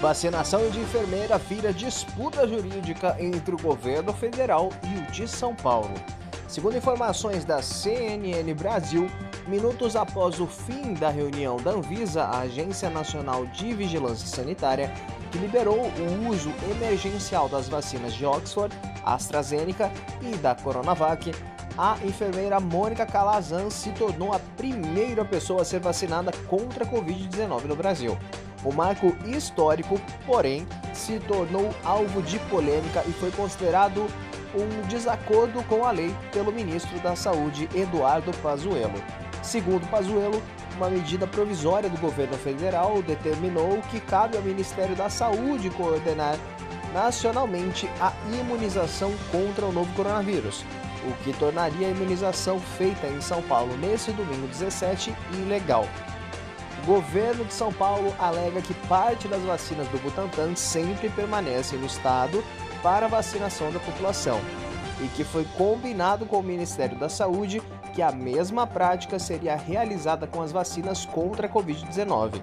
Vacinação de enfermeira vira disputa jurídica entre o governo federal e o de São Paulo. Segundo informações da CNN Brasil, minutos após o fim da reunião da Anvisa, a Agência Nacional de Vigilância Sanitária, que liberou o uso emergencial das vacinas de Oxford, AstraZeneca e da Coronavac, a enfermeira Mônica Calazan se tornou a primeira pessoa a ser vacinada contra a Covid-19 no Brasil. O marco histórico, porém, se tornou alvo de polêmica e foi considerado um desacordo com a lei pelo ministro da Saúde, Eduardo Pazuello. Segundo Pazuello, uma medida provisória do governo federal determinou que cabe ao Ministério da Saúde coordenar nacionalmente a imunização contra o novo coronavírus o que tornaria a imunização feita em São Paulo nesse domingo 17 ilegal. Governo de São Paulo alega que parte das vacinas do Butantan sempre permanecem no estado para vacinação da população e que foi combinado com o Ministério da Saúde que a mesma prática seria realizada com as vacinas contra a Covid-19.